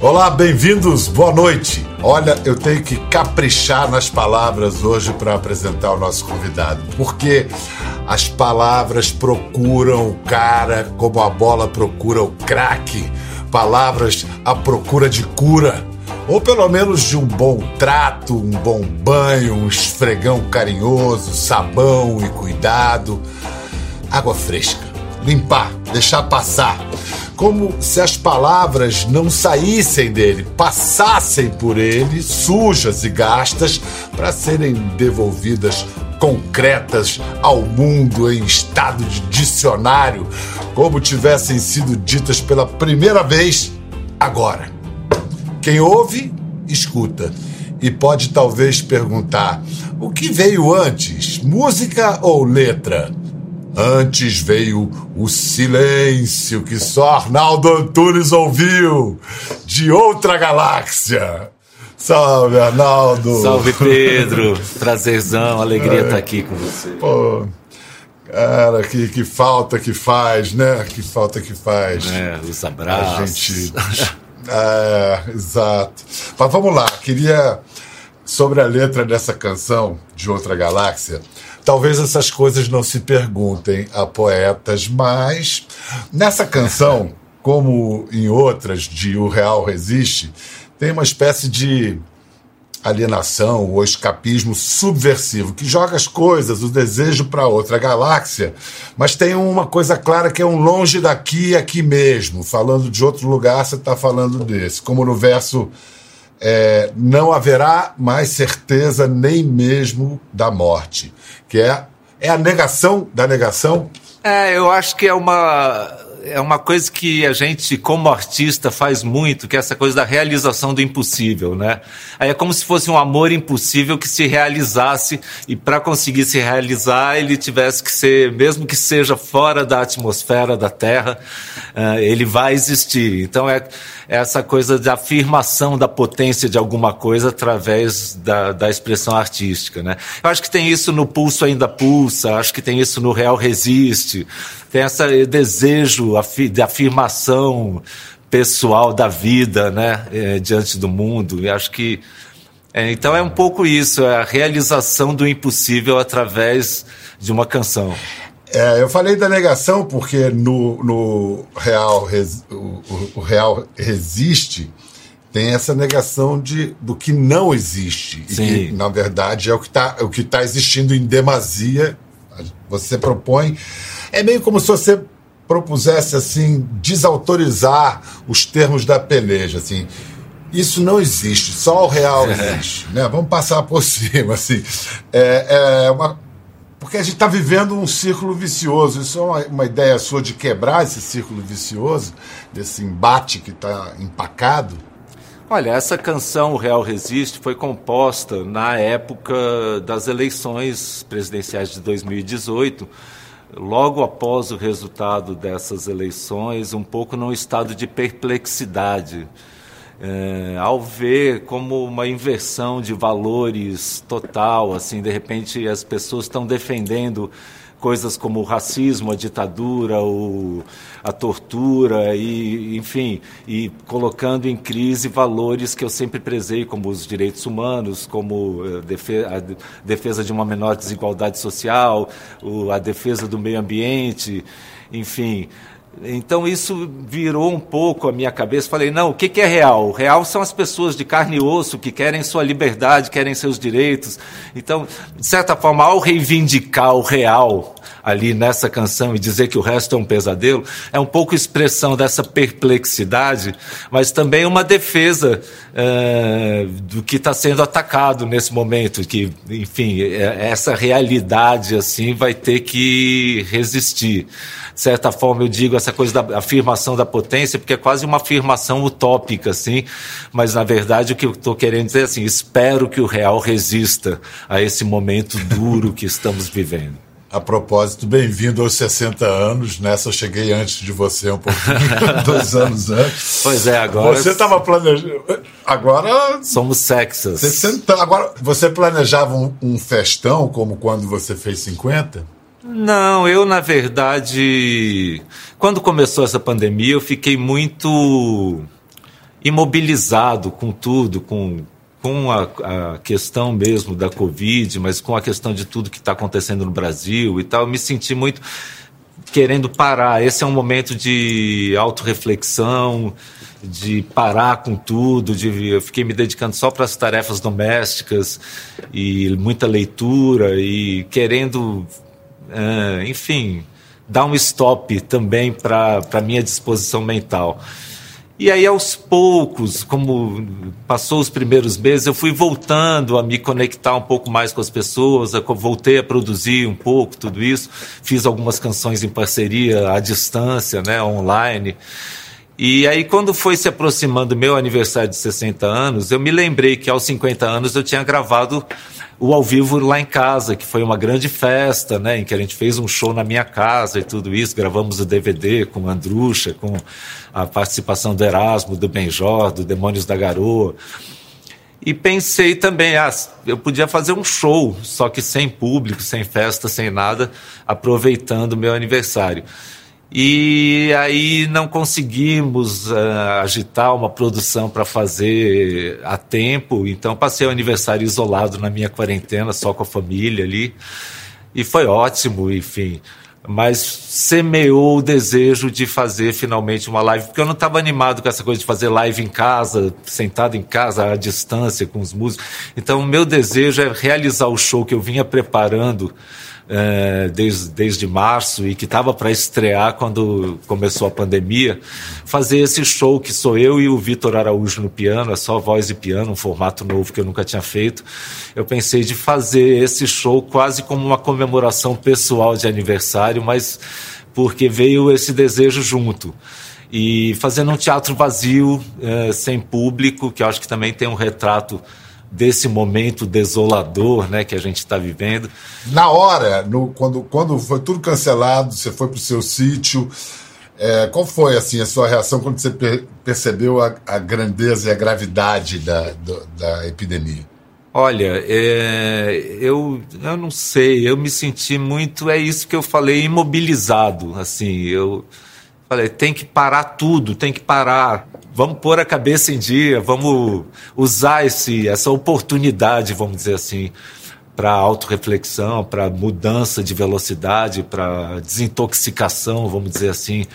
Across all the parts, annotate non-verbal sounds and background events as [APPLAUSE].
Olá, bem-vindos, boa noite. Olha, eu tenho que caprichar nas palavras hoje para apresentar o nosso convidado, porque as palavras procuram o cara como a bola procura o craque. Palavras à procura de cura, ou pelo menos de um bom trato, um bom banho, um esfregão carinhoso, sabão e cuidado. Água fresca, limpar, deixar passar como se as palavras não saíssem dele, passassem por ele, sujas e gastas, para serem devolvidas concretas ao mundo em estado de dicionário, como tivessem sido ditas pela primeira vez agora. Quem ouve, escuta. E pode talvez perguntar: o que veio antes, música ou letra? Antes veio o silêncio que só Arnaldo Antunes ouviu de outra galáxia. Salve, Arnaldo! Salve, Pedro! Prazerzão, alegria estar aqui com você. Pô, cara, que, que falta que faz, né? Que falta que faz. É, os abraços. A gente. [LAUGHS] é, exato. Mas vamos lá, queria. Sobre a letra dessa canção, de Outra Galáxia, Talvez essas coisas não se perguntem a poetas, mas nessa canção, como em outras de O Real Resiste, tem uma espécie de alienação ou escapismo subversivo que joga as coisas, o desejo para outra galáxia, mas tem uma coisa clara que é um longe daqui aqui mesmo. Falando de outro lugar, você está falando desse. Como no verso é, não haverá mais certeza nem mesmo da morte, que é, é a negação da negação. É, eu acho que é uma é uma coisa que a gente, como artista, faz muito, que é essa coisa da realização do impossível, né? Aí é como se fosse um amor impossível que se realizasse e para conseguir se realizar ele tivesse que ser, mesmo que seja fora da atmosfera da Terra, uh, ele vai existir. Então é, é essa coisa de afirmação da potência de alguma coisa através da, da expressão artística, né? Eu acho que tem isso no Pulso Ainda Pulsa, acho que tem isso no Real Resiste, tem esse desejo de afirmação pessoal da vida, né, é, diante do mundo. E acho que é, então é um pouco isso, é a realização do impossível através de uma canção. É, eu falei da negação porque no, no Real res, o, o, Real resiste tem essa negação de, do que não existe Sim. e que na verdade é o que está o que está existindo em demasia. Você propõe é meio como se você propusesse assim desautorizar os termos da peleja, assim. Isso não existe, só o real [LAUGHS] existe, né? Vamos passar por [LAUGHS] cima, assim. É, é uma, porque a gente está vivendo um círculo vicioso. Isso é uma, uma, ideia sua de quebrar esse círculo vicioso, desse embate que está empacado? Olha, essa canção, O Real Resiste, foi composta na época das eleições presidenciais de 2018 logo após o resultado dessas eleições, um pouco num estado de perplexidade, é, ao ver como uma inversão de valores total, assim, de repente as pessoas estão defendendo coisas como o racismo, a ditadura, o, a tortura e, enfim, e colocando em crise valores que eu sempre prezei, como os direitos humanos, como eh, a defesa de uma menor desigualdade social, a defesa do meio ambiente, enfim, então isso virou um pouco a minha cabeça. Falei, não, o que, que é real? O real são as pessoas de carne e osso que querem sua liberdade, querem seus direitos. Então, de certa forma, ao reivindicar o real ali nessa canção e dizer que o resto é um pesadelo, é um pouco expressão dessa perplexidade, mas também uma defesa uh, do que está sendo atacado nesse momento, que, enfim, é, essa realidade assim vai ter que resistir. De certa forma, eu digo essa coisa da afirmação da potência, porque é quase uma afirmação utópica, assim, mas na verdade o que eu estou querendo dizer é assim: espero que o real resista a esse momento duro que estamos vivendo. A propósito, bem-vindo aos 60 anos. Nessa eu cheguei antes de você, um pouquinho, [LAUGHS] dois anos antes. Pois é, agora. Você estava planejando. Agora. Somos sexas. 60... Agora, você planejava um, um, festão como quando você fez 50? Não, eu na verdade, quando começou essa pandemia, eu fiquei muito imobilizado com tudo, com, com a, a questão mesmo da Covid, mas com a questão de tudo que está acontecendo no Brasil e tal. Me senti muito querendo parar. Esse é um momento de autorreflexão, de parar com tudo, de eu fiquei me dedicando só para as tarefas domésticas e muita leitura e querendo, uh, enfim, dar um stop também para a minha disposição mental. E aí, aos poucos, como passou os primeiros meses, eu fui voltando a me conectar um pouco mais com as pessoas, voltei a produzir um pouco tudo isso, fiz algumas canções em parceria à distância, né, online. E aí, quando foi se aproximando meu aniversário de 60 anos, eu me lembrei que aos 50 anos eu tinha gravado o ao vivo lá em casa, que foi uma grande festa, né, em que a gente fez um show na minha casa e tudo isso, gravamos o DVD com Andrucha, com a participação do Erasmo, do Benjor, do Demônios da Garoa. E pensei também, ah, eu podia fazer um show, só que sem público, sem festa, sem nada, aproveitando o meu aniversário. E aí não conseguimos uh, agitar uma produção para fazer a tempo, então passei o aniversário isolado na minha quarentena, só com a família ali. E foi ótimo, enfim. Mas semeou o desejo de fazer finalmente uma live, porque eu não estava animado com essa coisa de fazer live em casa, sentado em casa, à distância, com os músicos. Então, o meu desejo é realizar o show que eu vinha preparando é, desde, desde março e que estava para estrear quando começou a pandemia, fazer esse show que sou eu e o Vitor Araújo no piano, é só voz e piano, um formato novo que eu nunca tinha feito. Eu pensei de fazer esse show quase como uma comemoração pessoal de aniversário, mas porque veio esse desejo junto e fazendo um teatro vazio, é, sem público, que eu acho que também tem um retrato desse momento desolador né, que a gente está vivendo. Na hora, no, quando, quando foi tudo cancelado, você foi para o seu sítio, é, qual foi assim a sua reação quando você per percebeu a, a, grandeza e a gravidade da, do, da epidemia? Olha, é, eu, eu não sei, eu me senti muito, é isso que eu falei, imobilizado, assim, eu falei, tem que parar tudo, tem que parar, vamos pôr a cabeça em dia, vamos usar esse, essa oportunidade, vamos dizer assim, para autorreflexão, para mudança de velocidade, para desintoxicação, vamos dizer assim,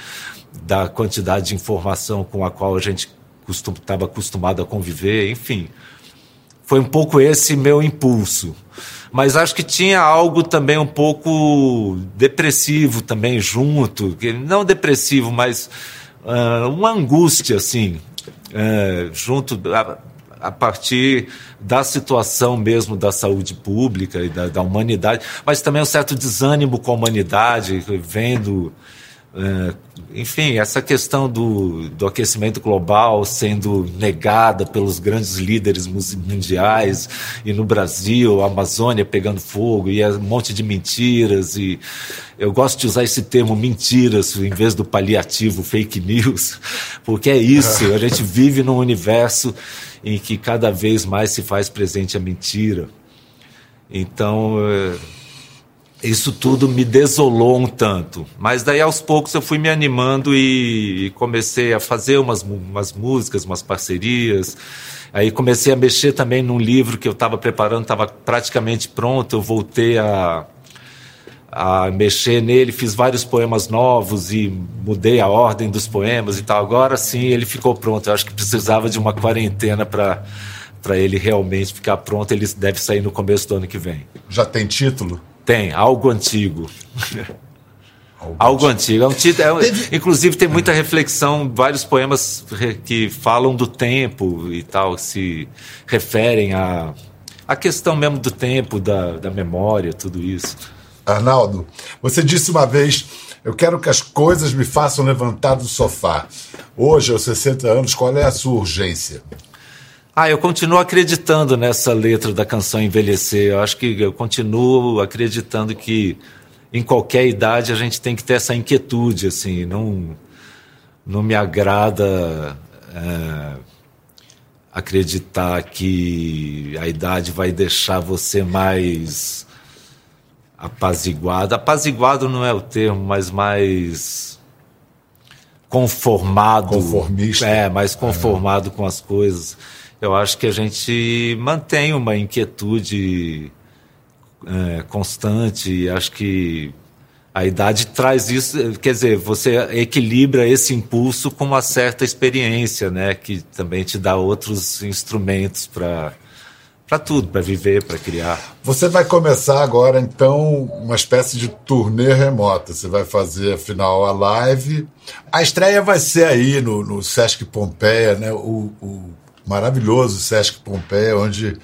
da quantidade de informação com a qual a gente estava costum, acostumado a conviver, enfim. Foi um pouco esse meu impulso. Mas acho que tinha algo também um pouco depressivo também junto, não depressivo, mas uh, uma angústia, assim, uh, junto a, a, partir da situação mesmo da saúde pública e da, da humanidade, mas também um certo desânimo com a humanidade, vendo enfim, essa questão do, do aquecimento global sendo negada pelos grandes líderes mundiais e no Brasil, a Amazônia pegando fogo e um monte de mentiras e eu gosto de usar esse termo mentiras em vez do paliativo fake news, [LAUGHS] porque é isso, a gente vive num universo em que cada vez mais se faz presente a mentira. Então, é, isso tudo me desolou um tanto. Mas daí aos poucos eu fui me animando e, comecei a fazer umas, umas músicas, umas parcerias. Aí comecei a mexer também num livro que eu estava preparando, estava praticamente pronto. Eu voltei a, a mexer nele, fiz vários poemas novos e mudei a ordem dos poemas e tal. Agora sim ele ficou pronto. Eu acho que precisava de uma quarentena para para ele realmente ficar pronto. Ele deve sair no começo do ano que vem. Já tem título? Tem, algo antigo. [LAUGHS] Algo, algo antigo. É um título, é, Teve... Inclusive tem muita reflexão, vários poemas que falam do tempo e tal, se referem a a questão mesmo do tempo, da, da memória, tudo isso. Arnaldo, você disse uma vez: eu quero que as coisas me façam levantar do sofá. Hoje, aos 60 anos, qual é a sua urgência? Ah, eu continuo acreditando nessa letra da canção Envelhecer. Eu acho que eu continuo acreditando que em qualquer idade a gente tem que ter essa inquietude, assim, não, não me agrada é, acreditar que a idade vai deixar você mais apaziguado. Apaziguado não é o termo, mas mais conformado. Conformista. É, mais conformado é. com as coisas. Eu acho que a gente mantém uma inquietude é, constante. Acho que a idade traz isso, quer dizer, você equilibra esse impulso com uma certa experiência, né, que também te dá outros instrumentos para para tudo, para viver, para criar. Você vai começar agora então uma espécie de turnê remota. Você vai fazer afinal a live. A estreia vai ser aí no, no Sesc Pompeia, né? O, o maravilhoso Sesc Pompeia, onde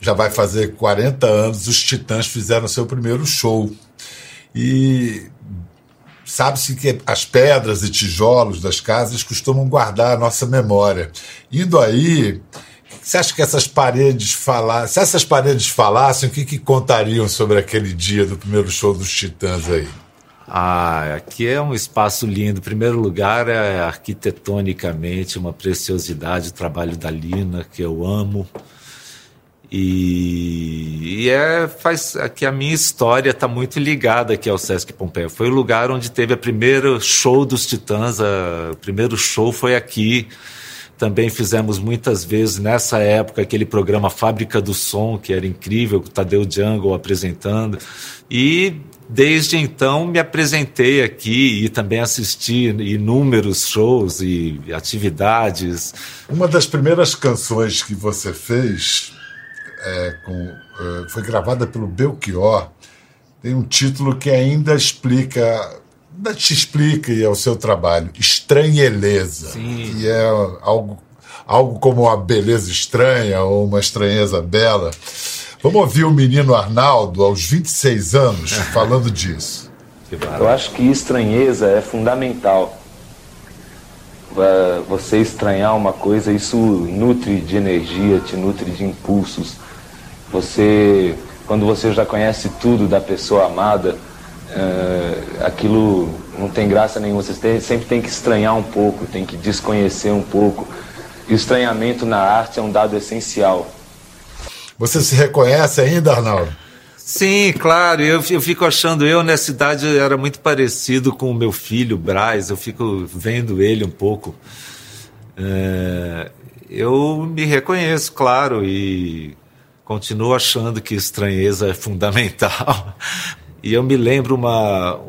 já vai fazer 40 anos os Titãs fizeram seu primeiro show. E sabe-se que as pedras e tijolos das casas costumam guardar a nossa memória. Indo aí, você acha que essas paredes falassem? Se essas paredes falassem, o que, que contariam sobre aquele dia do primeiro show dos Titãs aí? Ah, aqui é um espaço lindo. Em primeiro lugar, é arquitetonicamente uma preciosidade o trabalho da Lina, que eu amo. E, e, é, faz aqui a minha história está muito ligada aqui ao Sesc Pompeia. Foi o lugar onde teve a primeira show dos Titãs, a, o primeiro show foi aqui. Também fizemos muitas vezes nessa época aquele programa Fábrica do Som, que era incrível, com o Tadeu Jungle apresentando. E desde então me apresentei aqui e também assisti inúmeros shows e atividades. Uma das primeiras canções que você fez é, com, é, foi gravada pelo Belchior, tem um título que ainda explica, ainda te explica e é o seu trabalho, Estranheleza, Sim. que é algo, algo como uma beleza estranha ou uma estranheza bela. Vamos ouvir o menino Arnaldo, aos 26 anos, [LAUGHS] falando disso. Eu acho que estranheza é fundamental. Você estranhar uma coisa, isso nutre de energia, te nutre de impulsos. Você, quando você já conhece tudo da pessoa amada, uh, aquilo não tem graça nenhuma. Você tem, sempre tem que estranhar um pouco, tem que desconhecer um pouco. E o estranhamento na arte é um dado essencial. Você se reconhece ainda, Arnaldo? Sim, claro. Eu, eu fico achando, eu nessa idade era muito parecido com o meu filho, Braz. Eu fico vendo ele um pouco. É, eu me reconheço, claro, e continuo achando que estranheza é fundamental. [LAUGHS] E eu me lembro uma,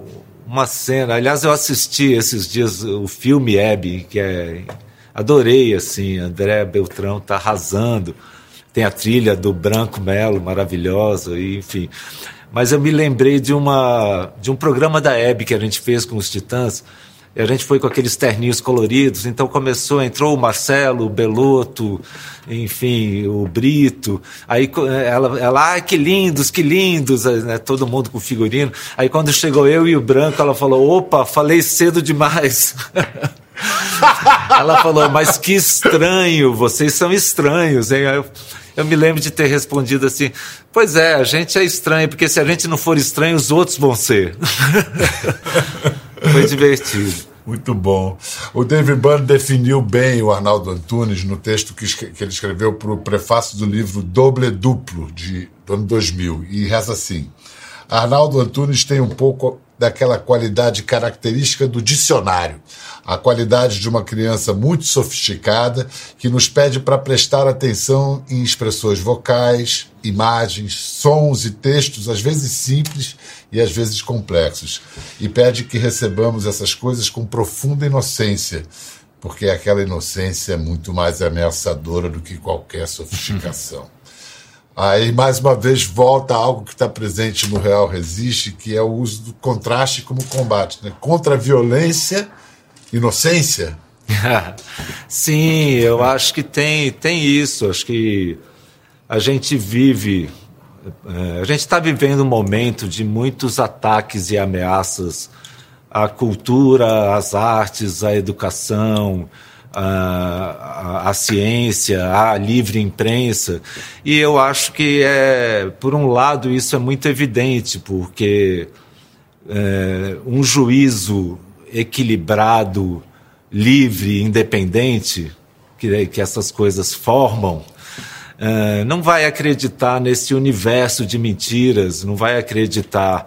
uma cena, aliás, eu assisti esses dias o filme Hebe, que é. Adorei, assim, André Beltrão tá arrasando. Tem a trilha do Branco Melo, maravilhosa, e, enfim. Mas eu me lembrei de, uma, de um programa da Hebe que a gente fez com os Titãs, a gente foi com aqueles terninhos coloridos, então começou, entrou o Marcelo, o Beloto, enfim, o Brito. Aí ela, ela ah, que lindos, que lindos, né? todo mundo com figurino. Aí quando chegou eu e o Branco, ela falou: opa, falei cedo demais. [LAUGHS] ela falou, mas que estranho, vocês são estranhos, hein? Aí eu, eu me lembro de ter respondido assim: Pois é, a gente é estranho, porque se a gente não for estranho, os outros vão ser. [LAUGHS] Foi divertido. Muito bom. O David Byrne definiu bem o Arnaldo Antunes no texto que, que ele escreveu para o prefácio do livro Doble Duplo, de, do ano 2000, e reza assim: Arnaldo Antunes tem um pouco daquela qualidade característica do dicionário, a qualidade de uma criança muito sofisticada que nos pede para prestar atenção em expressões vocais, imagens, sons e textos, às vezes simples e às vezes complexos, e pede que recebamos essas coisas com profunda inocência, porque aquela inocência é muito mais ameaçadora do que qualquer [LAUGHS] sofisticação. Aí, mais uma vez, volta algo que está presente no Real Resiste, que é o uso do contraste como combate. Né? Contra a violência, inocência. [LAUGHS] Sim, eu acho que tem, tem isso. Acho que a gente vive, é, a gente está vivendo um momento de muitos ataques e ameaças à cultura, às artes, à educação, a, a, ciência, a livre imprensa. E eu acho que, é, por um lado, isso é muito evidente, porque é, um juízo equilibrado, livre, independente, que, que essas coisas formam, uh, não vai acreditar nesse universo de mentiras, não vai acreditar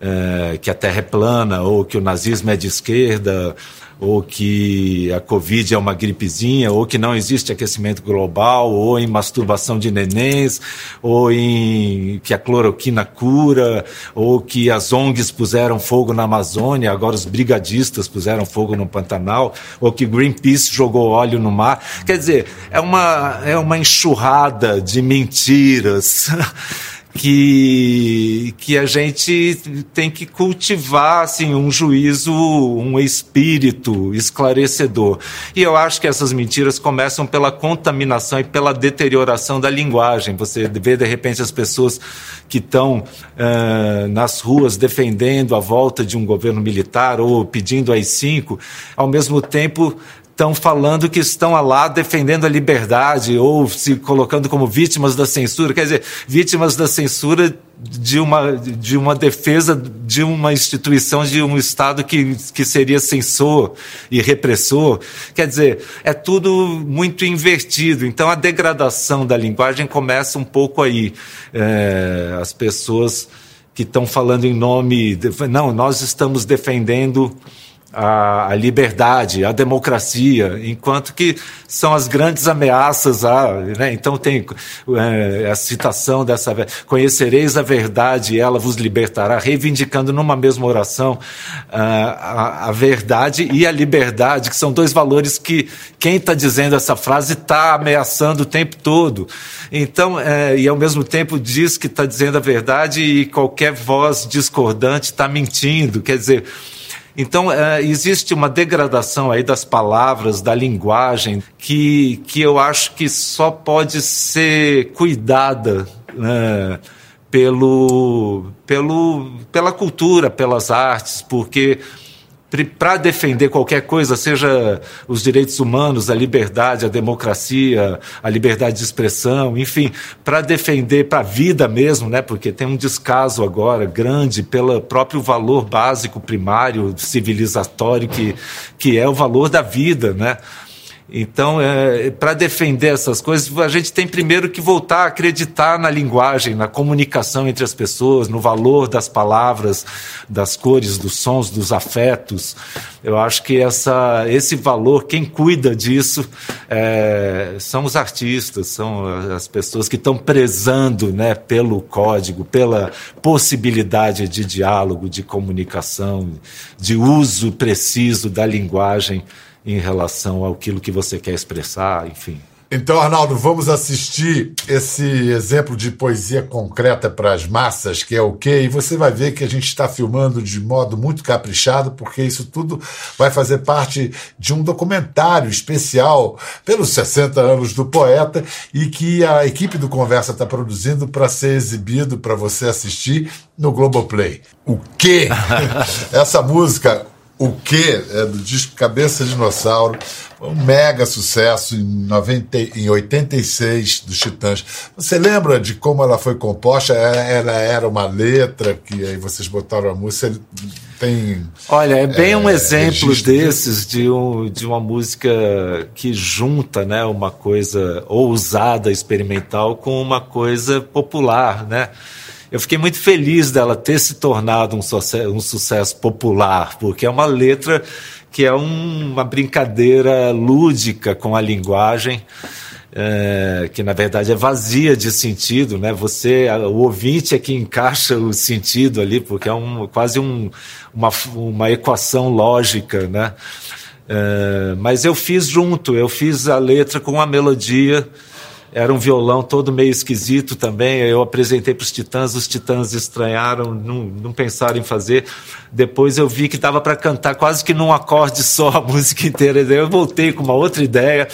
uh, que a Terra é plana ou que o nazismo é de esquerda ou que a Covid é uma gripezinha, ou que não existe aquecimento global, ou em masturbação de nenéns, ou em que a cloroquina cura, ou que as ONGs puseram fogo na Amazônia, agora os brigadistas puseram fogo no Pantanal, ou que Greenpeace jogou óleo no mar. Quer dizer, é uma, é uma enxurrada de mentiras. [LAUGHS] que, que a gente tem que cultivar assim, um juízo, um espírito esclarecedor. E eu acho que essas mentiras começam pela contaminação e pela deterioração da linguagem. Você vê, de repente, as pessoas que estão uh, nas ruas defendendo a volta de um governo militar ou pedindo as cinco, ao mesmo tempo estão falando que estão lá defendendo a liberdade ou se colocando como vítimas da censura, quer dizer, vítimas da censura de uma, de uma defesa de uma instituição, de um Estado que, que seria censor e repressor. Quer dizer, é tudo muito invertido. Então a degradação da linguagem começa um pouco aí. É, as pessoas que estão falando em nome. De, não, nós estamos defendendo a, liberdade, a democracia, enquanto que são as grandes ameaças. A, né? Então tem é, a citação dessa conhecereis a verdade e ela vos libertará, reivindicando numa mesma oração a, a, a verdade e a liberdade, que são dois valores que quem está dizendo essa frase está ameaçando o tempo todo. Então, é, e ao mesmo tempo diz que está dizendo a verdade e qualquer voz discordante está mentindo. Quer dizer, então, é, existe uma degradação aí das palavras, da linguagem, que, que eu acho que só pode ser cuidada né, pelo, pelo, pela cultura, pelas artes, porque para defender qualquer coisa, seja os direitos humanos, a liberdade, a democracia, a liberdade de expressão, enfim, para defender para a vida mesmo, né? Porque tem um descaso agora grande pelo próprio valor básico primário civilizatório que que é o valor da vida, né? Então, é, para defender essas coisas, a gente tem primeiro que voltar a acreditar na linguagem, na comunicação entre as pessoas, no valor das palavras, das cores, dos sons, dos afetos. Eu acho que essa, esse valor, quem cuida disso, é, são os artistas, são as pessoas que estão prezando né, pelo código, pela possibilidade de diálogo, de comunicação, de uso preciso da linguagem em relação ao que você quer expressar, enfim. Então, Arnaldo, vamos assistir esse exemplo de poesia concreta para as massas, que é o quê? E você vai ver que a gente está filmando de modo muito caprichado, porque isso tudo vai fazer parte de um documentário especial pelos 60 anos do poeta e que a equipe do Conversa está produzindo para ser exibido para você assistir no Globoplay. O quê? [LAUGHS] Essa música o Que, é do disco Cabeça Dinossauro, um mega sucesso em, 90, em 86 dos Titãs. Você lembra de como ela foi composta? É, ela era uma letra que aí vocês botaram a música. Tem, Olha, é bem é, um exemplo desses de, um, de uma música que junta né, uma coisa ousada, experimental, com uma coisa popular, né? Eu fiquei muito feliz dela ter se tornado um sucesso, um sucesso popular, porque é uma letra que é um, uma brincadeira lúdica com a linguagem. É, que na verdade é vazia de sentido, né? Você, o ouvinte é que encaixa o sentido ali, porque é um, quase um, uma, uma equação lógica, né? É, mas eu fiz junto, eu fiz a letra com a melodia era um violão todo meio esquisito também. Eu apresentei para os Titãs, os Titãs estranharam, não, não pensaram em fazer. Depois eu vi que dava para cantar quase que num acorde só a [LAUGHS] música inteira. Daí eu voltei com uma outra ideia,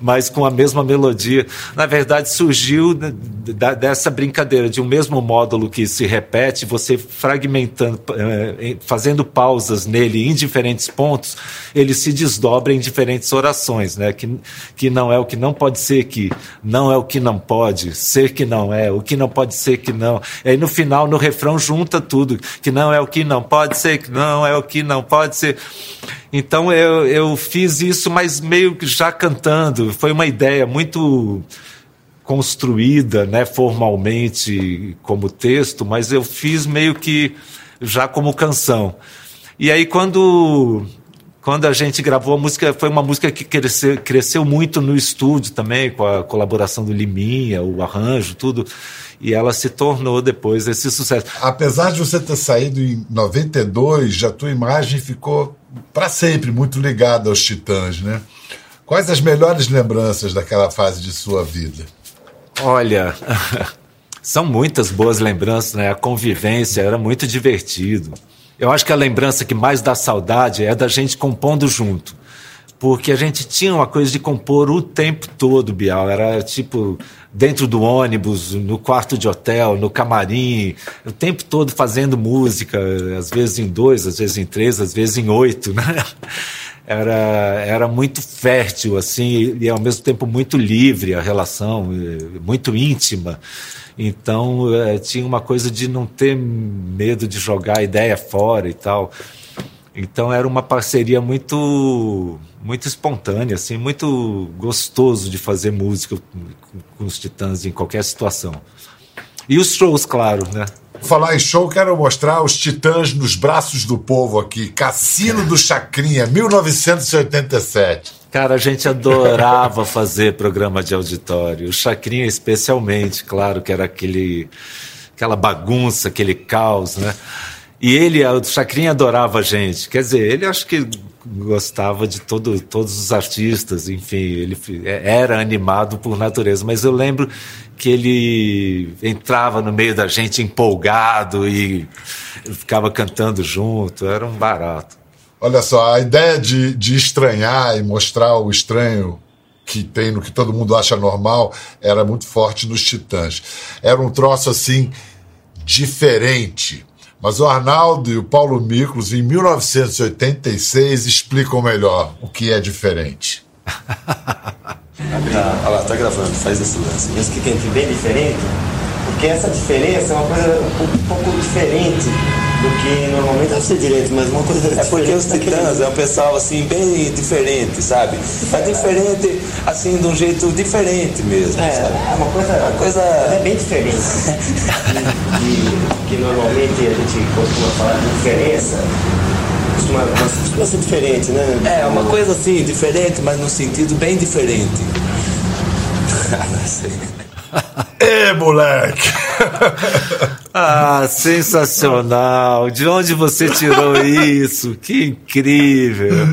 mas com a mesma melodia. Na verdade, surgiu dessa brincadeira de um mesmo módulo que se repete, você fragmentando, eh, fazendo pausas nele em diferentes pontos, ele se desdobra em diferentes orações, né? Que, que não é o que não pode ser que, não é o que não pode, ser que não é, o que não pode ser que não. E aí no final, no refrão, junta tudo, que não é o que não pode pode ser que não, é o que não pode ser. Então eu, eu fiz isso, mas meio que já cantando. Foi uma ideia muito construída, né, formalmente como texto, mas eu fiz meio que já como canção. E aí quando quando a gente gravou a música, foi uma música que cresceu, cresceu muito no estúdio também, com a colaboração do Liminha, o arranjo, tudo. E ela se tornou depois esse sucesso. Apesar de você ter saído em 92, a tua imagem ficou para sempre muito ligada aos Titãs, né? Quais as melhores lembranças daquela fase de sua vida? Olha, [LAUGHS] são muitas boas lembranças, né? A convivência era muito divertido. Eu acho que a lembrança que mais dá saudade é da gente compondo junto. Porque a gente tinha uma coisa de compor o tempo todo, Bial. Era tipo dentro do ônibus, no quarto de hotel, no camarim, o tempo todo fazendo música, às vezes em dois, às vezes em três, às vezes em oito, né? Era, era muito fértil, assim, e ao mesmo tempo muito livre a relação, muito íntima. Então é, tinha uma coisa de não ter medo de jogar a ideia fora e tal. Então era uma parceria muito muito espontânea, assim, muito gostoso de fazer música com os Titãs em qualquer situação. E os shows, claro, né? Falar em show, quero mostrar os Titãs nos braços do povo aqui. Cassino do Chacrinha, 1987. Cara, a gente adorava [LAUGHS] fazer programa de auditório. O Chacrinha, especialmente, claro, que era aquele, aquela bagunça, aquele caos, né? E ele, o Chacrinha adorava a gente. Quer dizer, ele acho que gostava de todo, todos os artistas, enfim, ele era animado por natureza. Mas eu lembro que ele entrava no meio da gente empolgado e ficava cantando junto, era um barato. Olha só, a ideia de, de estranhar e mostrar o estranho que tem no que todo mundo acha normal era muito forte nos Titãs. Era um troço assim diferente. Mas o Arnaldo e o Paulo Miklos, em 1986, explicam melhor o que é diferente. [LAUGHS] Olha lá, tá gravando, faz esse lance. Isso que tem bem diferente, porque essa diferença é uma coisa um pouco, diferente do que normalmente deve ser direito, mas uma coisa É porque os titãs é um pessoal assim bem diferente, sabe? É diferente assim de um jeito diferente mesmo. É, sabe? é uma coisa, uma coisa é bem diferente. [LAUGHS] de, que normalmente a gente costuma falar de diferença. Costuma, costuma ser diferente, né? É, uma coisa assim, diferente, mas num sentido bem diferente. [LAUGHS] [LAUGHS] Ê, moleque! [LAUGHS] ah, sensacional! De onde você tirou isso? Que incrível!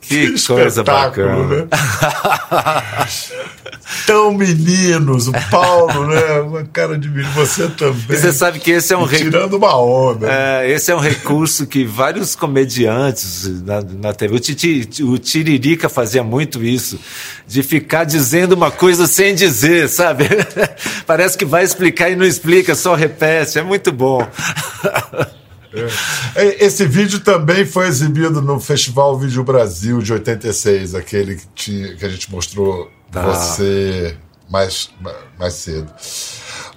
Que, que coisa bacana! Né? [LAUGHS] Tão meninos, o Paulo, né? Uma cara de menino, você também. E você sabe que esse é um recurso. Tirando uma onda. É, esse é um recurso que vários comediantes na, na TV. O, Titi, o Tiririca fazia muito isso, de ficar dizendo uma coisa sem dizer, sabe? [LAUGHS] Parece que vai explicar e não explica, só repete. É muito bom. É. Esse vídeo também foi exibido no Festival Vídeo Brasil de 86, aquele que, que a gente mostrou tá. você mais, mais cedo.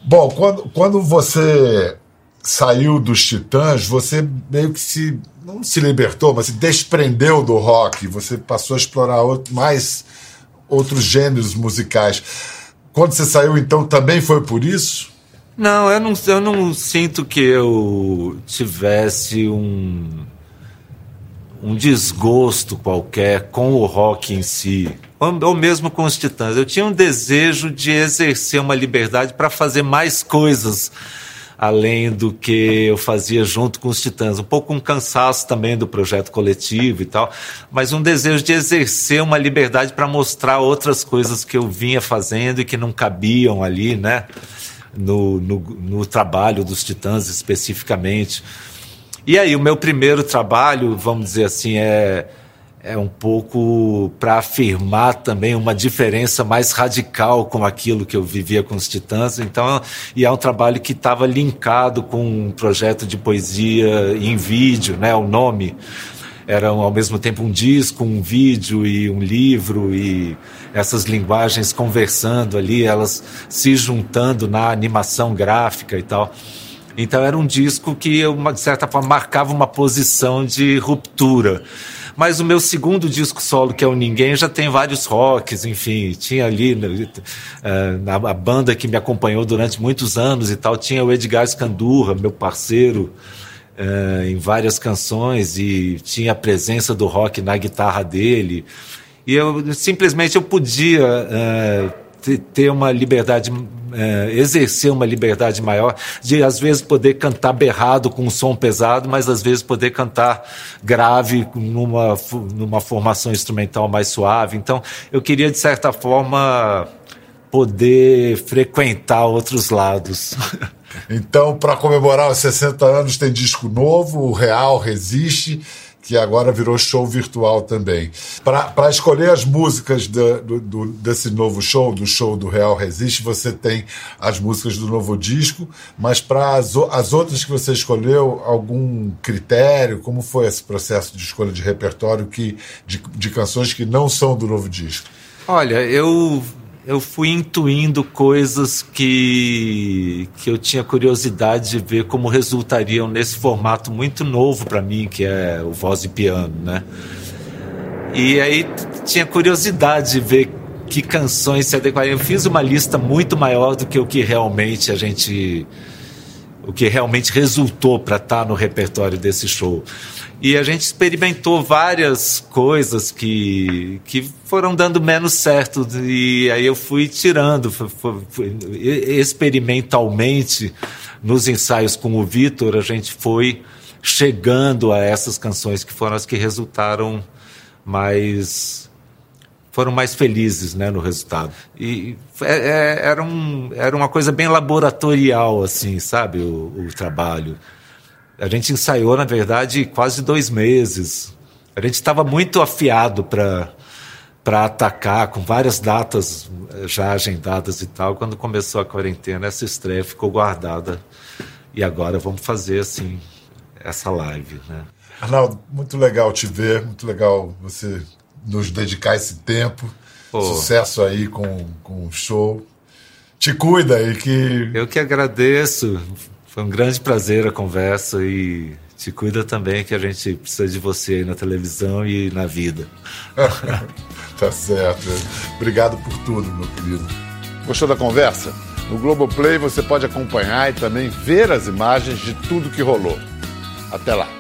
Bom, quando, quando você saiu dos Titãs, você meio que se. não se libertou, mas se desprendeu do rock. Você passou a explorar outro, mais outros gêneros musicais. Quando você saiu, então, também foi por isso? Não, eu não, eu não sinto que eu tivesse um, um desgosto qualquer com o rock em si, ou, ou mesmo com os Titãs. Eu tinha um desejo de exercer uma liberdade para fazer mais coisas além do que eu fazia junto com os Titãs. Um pouco um cansaço também do projeto coletivo e tal, mas um desejo de exercer uma liberdade para mostrar outras coisas que eu vinha fazendo e que não cabiam ali, né? no, no, no trabalho dos Titãs especificamente. E aí, o meu primeiro trabalho, vamos dizer assim, é, é um pouco para afirmar também uma diferença mais radical com aquilo que eu vivia com os Titãs. Então, e é um trabalho que estava linkado com um projeto de poesia em vídeo, né? O nome era ao mesmo tempo um disco, um vídeo e um livro e essas linguagens conversando ali, elas se juntando na animação gráfica e tal. Então era um disco que, de certa forma, marcava uma posição de ruptura. Mas o meu segundo disco solo, que é o Ninguém, já tem vários rocks, enfim. Tinha ali uh, na, a banda que me acompanhou durante muitos anos e tal, tinha o Edgar Scandurra, meu parceiro. Uh, em várias canções e tinha a presença do rock na guitarra dele e eu simplesmente eu podia uh, ter uma liberdade, é, exercer uma liberdade maior, de às vezes poder cantar berrado com um som pesado, mas às vezes poder cantar grave numa, numa formação instrumental mais suave. Então, eu queria, de certa forma, poder frequentar outros lados. [LAUGHS] Então, para comemorar os 60 anos, tem disco novo, o Real Resiste que agora virou show virtual também. Para escolher as músicas do, do, desse novo show, do show do Real Resiste, você tem as músicas do novo disco, mas para as, as outras que você escolheu, algum critério? Como foi esse processo de escolha de repertório que, de, de canções que não são do novo disco? Olha, eu eu fui intuindo coisas que, que eu tinha curiosidade de ver como resultariam nesse formato muito novo para mim, que é o voz e piano, né? E aí tinha curiosidade de ver que canções se adequariam. Eu fiz uma lista muito maior do que o que realmente a gente o que realmente resultou para estar tá no repertório desse show. E a gente experimentou várias coisas que, que foram dando menos certo. E aí eu fui tirando experimentalmente nos ensaios com o Vitor, a gente foi chegando a essas canções que foram as que resultaram mais foram mais felizes né, no resultado. E é, é, era, um, era uma coisa bem laboratorial, assim, sabe, o, o trabalho. A gente ensaiou, na verdade, quase dois meses. A gente estava muito afiado para para atacar, com várias datas eh, já agendadas e tal. Quando começou a quarentena, essa estreia ficou guardada. E agora vamos fazer, assim, essa live, né? Arnaldo, muito legal te ver, muito legal você nos dedicar esse tempo. Pô. Sucesso aí com, com o show. Te cuida aí que. Eu que agradeço. Foi um grande prazer a conversa e te cuida também que a gente precisa de você aí na televisão e na vida. [LAUGHS] tá certo. Obrigado por tudo, meu querido. Gostou da conversa? No Globoplay você pode acompanhar e também ver as imagens de tudo que rolou. Até lá.